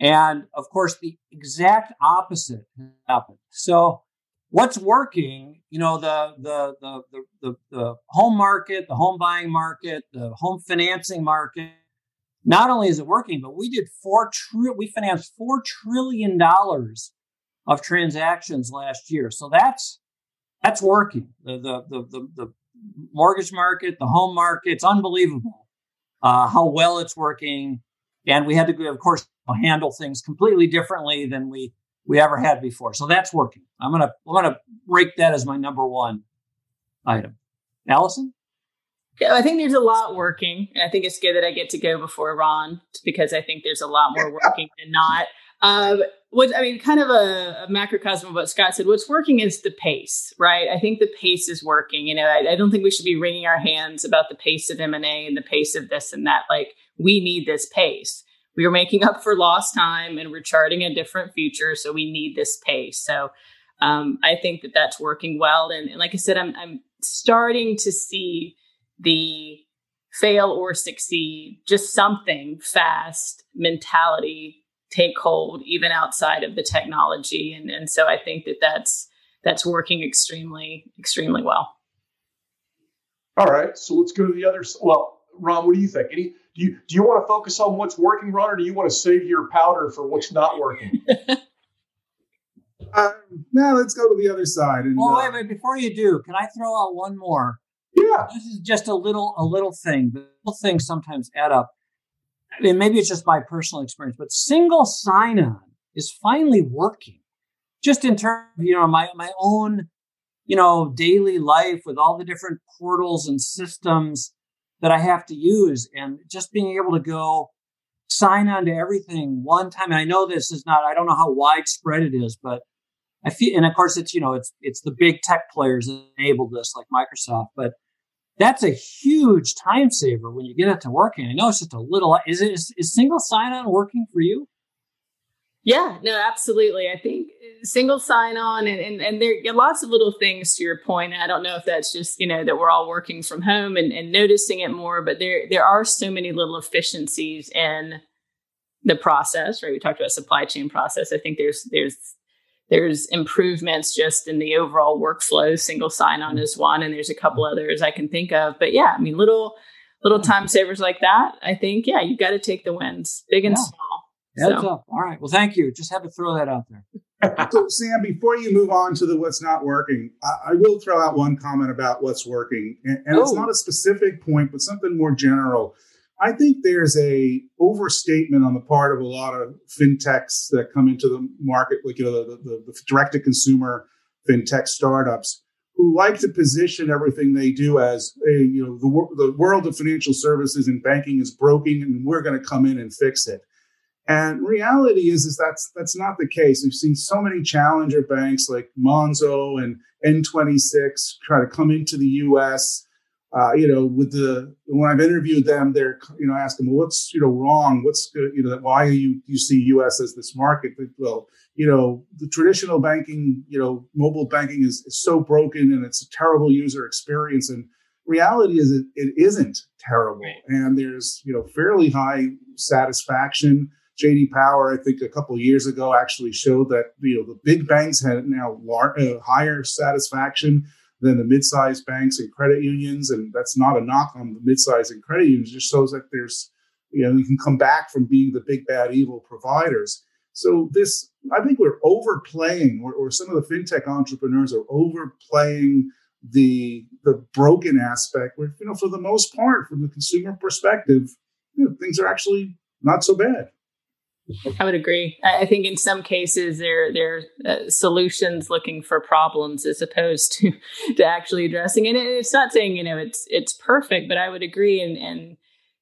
And of course, the exact opposite happened. So what's working, you know, the, the, the, the, the, home market, the home buying market, the home financing market, not only is it working, but we did four, tri- we financed $4 trillion of transactions last year. So that's, that's working. The, the, the, the, the mortgage market, the home market, it's unbelievable uh, how well it's working. And we had to, of course, handle things completely differently than we we ever had before. So that's working. I'm gonna I'm gonna rake that as my number one item. Allison. Yeah, I think there's a lot working, and I think it's good that I get to go before Ron because I think there's a lot more working than not. Um, what I mean, kind of a, a, macrocosm of what Scott said. What's working is the pace, right? I think the pace is working. You know, I, I don't think we should be wringing our hands about the pace of M and A and the pace of this and that. Like, we need this pace. We are making up for lost time, and we're charting a different future. So we need this pace. So um, I think that that's working well. And, and like I said, I'm, I'm starting to see the fail or succeed, just something fast mentality take hold even outside of the technology and and so i think that that's that's working extremely extremely well all right so let's go to the other well ron what do you think any do you do you want to focus on what's working ron or do you want to save your powder for what's not working? Uh, now let's go to the other side and, well wait, uh, wait before you do can i throw out one more? Yeah. This is just a little a little thing. But little things sometimes add up. I mean, maybe it's just my personal experience, but single sign on is finally working. Just in terms of, you know, my, my own, you know, daily life with all the different portals and systems that I have to use and just being able to go sign on to everything one time. And I know this is not, I don't know how widespread it is, but I feel, and of course it's, you know, it's, it's the big tech players that enabled this like Microsoft, but that's a huge time saver when you get it to working. I know it's just a little. Is it is, is single sign on working for you? Yeah, no, absolutely. I think uh, single sign on and, and, and there are lots of little things to your point. I don't know if that's just, you know, that we're all working from home and, and noticing it more, but there there are so many little efficiencies in the process, right? We talked about supply chain process. I think there's there's there's improvements just in the overall workflow. Single sign on is one, and there's a couple mm-hmm. others I can think of. But yeah, I mean, little little mm-hmm. time savers like that. I think yeah, you got to take the wins, big and yeah. small. That's so. up. All right. Well, thank you. Just had to throw that out there. so, Sam, before you move on to the what's not working, I, I will throw out one comment about what's working, and, and oh. it's not a specific point, but something more general. I think there's a overstatement on the part of a lot of fintechs that come into the market, like you know, the, the, the direct to consumer fintech startups who like to position everything they do as a you know the, the world of financial services and banking is broken and we're going to come in and fix it. And reality is is that's that's not the case. We've seen so many challenger banks like Monzo and N26 try to come into the U.S uh, you know, with the when I've interviewed them, they're you know asking, well, what's you know wrong? What's good? You know, why you you see U.S. as this market? Well, you know, the traditional banking, you know, mobile banking is, is so broken and it's a terrible user experience. And reality is it, it isn't terrible, and there's you know fairly high satisfaction. JD Power, I think a couple years ago, actually showed that you know the big banks had now lar- uh, higher satisfaction than the mid-sized banks and credit unions. And that's not a knock on the mid-sized and credit unions. It just shows that there's, you know, you can come back from being the big bad evil providers. So this, I think we're overplaying, or, or some of the fintech entrepreneurs are overplaying the the broken aspect. Where you know, for the most part, from the consumer perspective, you know, things are actually not so bad. I would agree. I think in some cases they're they're uh, solutions looking for problems as opposed to to actually addressing. And it's not saying you know it's it's perfect, but I would agree. And and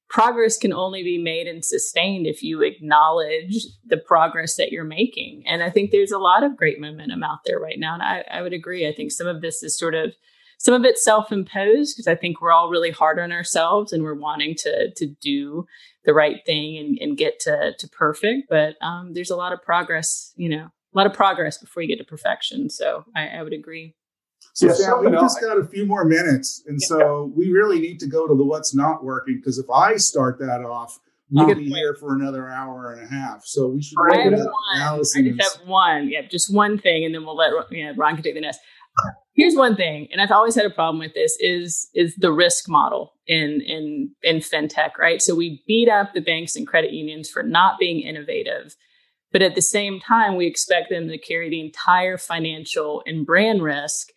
progress can only be made and sustained if you acknowledge the progress that you're making. And I think there's a lot of great momentum out there right now. And I, I would agree. I think some of this is sort of some of it's self-imposed because I think we're all really hard on ourselves and we're wanting to to do the right thing and, and get to to perfect. But um, there's a lot of progress, you know, a lot of progress before you get to perfection. So I, I would agree. So yeah, Sam, we've just got a few more minutes, and yeah. so we really need to go to the what's not working because if I start that off, we'll be here for another hour and a half. So we should. I have one. I just have one. Yeah, just one thing, and then we'll let you know, Ron can take the next. Here's one thing, and I've always had a problem with this: is is the risk model in in in fintech, right? So we beat up the banks and credit unions for not being innovative, but at the same time, we expect them to carry the entire financial and brand risk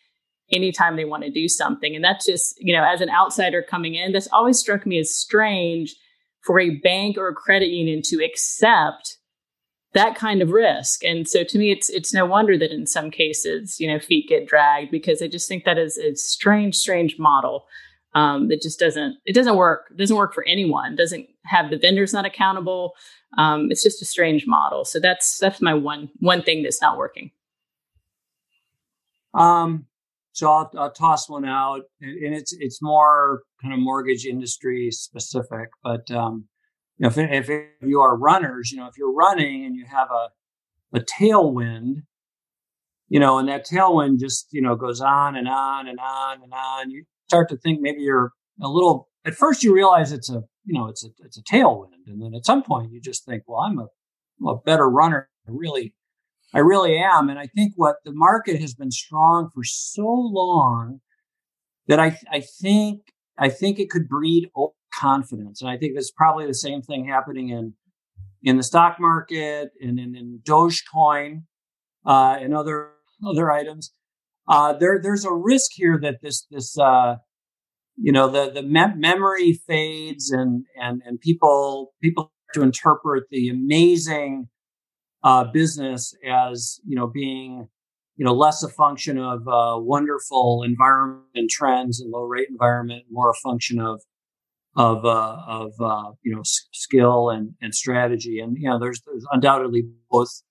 anytime they want to do something. And that's just, you know, as an outsider coming in, that's always struck me as strange for a bank or a credit union to accept that kind of risk. And so to me, it's it's no wonder that in some cases, you know, feet get dragged because I just think that is a strange, strange model um, that just doesn't it doesn't work. It doesn't work for anyone. doesn't have the vendors not accountable. Um, it's just a strange model. So that's that's my one one thing that's not working. Um, so I'll, I'll toss one out, and it's it's more kind of mortgage industry specific. But um, you know, if, if you are runners, you know, if you're running and you have a a tailwind, you know, and that tailwind just you know goes on and on and on and on, you start to think maybe you're a little. At first, you realize it's a you know it's a it's a tailwind, and then at some point you just think, well, I'm a, a better runner. I really I really am. And I think what the market has been strong for so long that I, I think, I think it could breed confidence. And I think there's probably the same thing happening in, in the stock market and in, in Dogecoin, uh, and other, other items. Uh, there, there's a risk here that this, this, uh, you know, the, the me- memory fades and, and, and people, people to interpret the amazing uh, business as you know being you know less a function of uh, wonderful environment and trends and low rate environment, more a function of of uh, of uh, you know s- skill and and strategy. And you know there's, there's undoubtedly both,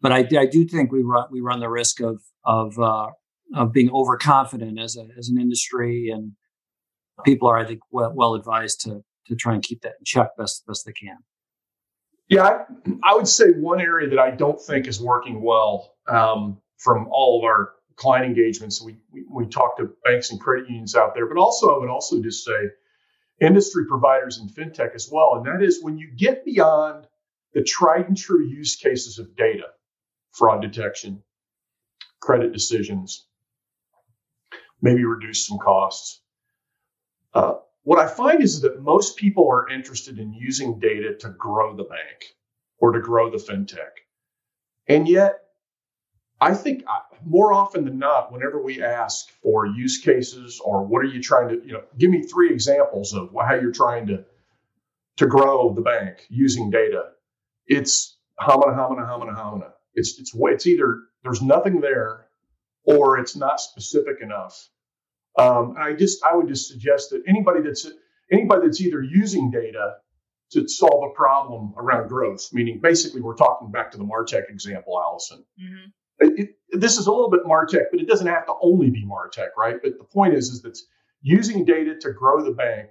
but I, I do think we run we run the risk of of uh, of being overconfident as a as an industry, and people are I think well, well advised to to try and keep that in check best best they can. Yeah, I, I, would say one area that I don't think is working well um, from all of our client engagements. We, we, we talk to banks and credit unions out there, but also I would also just say industry providers in fintech as well. And that is when you get beyond the tried and true use cases of data, fraud detection, credit decisions, maybe reduce some costs. Uh, what I find is that most people are interested in using data to grow the bank or to grow the fintech. And yet, I think uh, more often than not, whenever we ask for use cases or what are you trying to, you know, give me three examples of how you're trying to to grow the bank using data. It's hamana, hamana, hamana, hamana. It's it's it's either there's nothing there or it's not specific enough. Um, I just I would just suggest that anybody that's anybody that's either using data to solve a problem around growth, meaning basically we're talking back to the Martech example, Allison. Mm-hmm. It, this is a little bit Martech, but it doesn't have to only be Martech, right? But the point is, is that using data to grow the bank.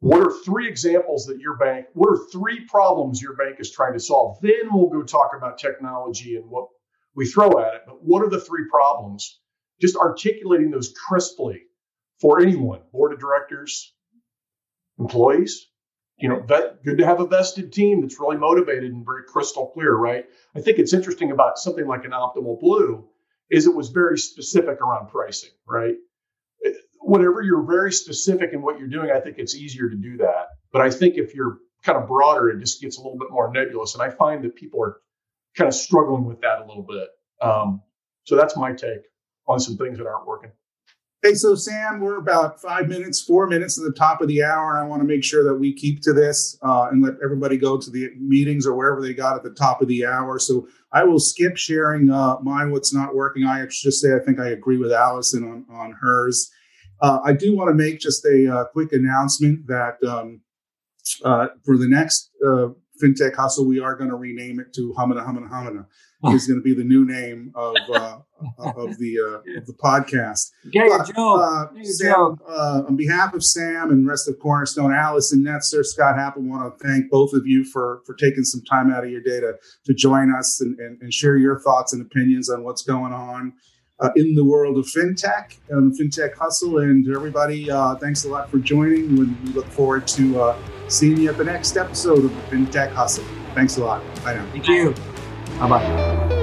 What are three examples that your bank? What are three problems your bank is trying to solve? Then we'll go talk about technology and what we throw at it. But what are the three problems? just articulating those crisply for anyone, board of directors, employees. You know, vet, good to have a vested team that's really motivated and very crystal clear, right? I think it's interesting about something like an Optimal Blue is it was very specific around pricing, right? Whenever you're very specific in what you're doing, I think it's easier to do that. But I think if you're kind of broader, it just gets a little bit more nebulous. And I find that people are kind of struggling with that a little bit. Um, so that's my take on some things that aren't working. Hey, so Sam, we're about five minutes, four minutes at the top of the hour, and I want to make sure that we keep to this uh, and let everybody go to the meetings or wherever they got at the top of the hour. So I will skip sharing uh, mine, what's not working. I just say I think I agree with Allison on, on hers. Uh, I do want to make just a uh, quick announcement that um, uh, for the next uh, FinTech Hustle, we are going to rename it to Hamana Hamana Hamana is going to be the new name of uh, of the uh, of the podcast. Get Joe. Uh, Sam, uh, on behalf of Sam and rest of Cornerstone, Allison Netzer, Scott Happel, want to thank both of you for for taking some time out of your day to to join us and, and, and share your thoughts and opinions on what's going on. uh, in the world of fintech and fintech hustle. And everybody, uh, thanks a lot for joining. We look forward to uh, seeing you at the next episode of the fintech hustle. Thanks a lot. Bye now. Thank you. Bye bye.